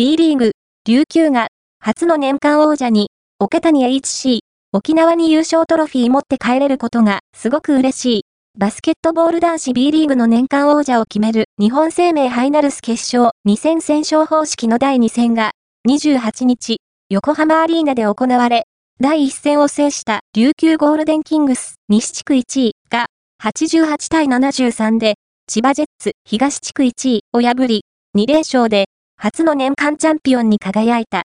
B リーグ、琉球が、初の年間王者に、桶谷 HC、沖縄に優勝トロフィー持って帰れることが、すごく嬉しい。バスケットボール男子 B リーグの年間王者を決める日本生命ハイナルス決勝2戦戦勝方式の第2戦が28日横浜アリーナで行われ、第1戦を制した琉球ゴールデンキングス西地区1位が88対73で千葉ジェッツ東地区1位を破り2連勝で初の年間チャンピオンに輝いた。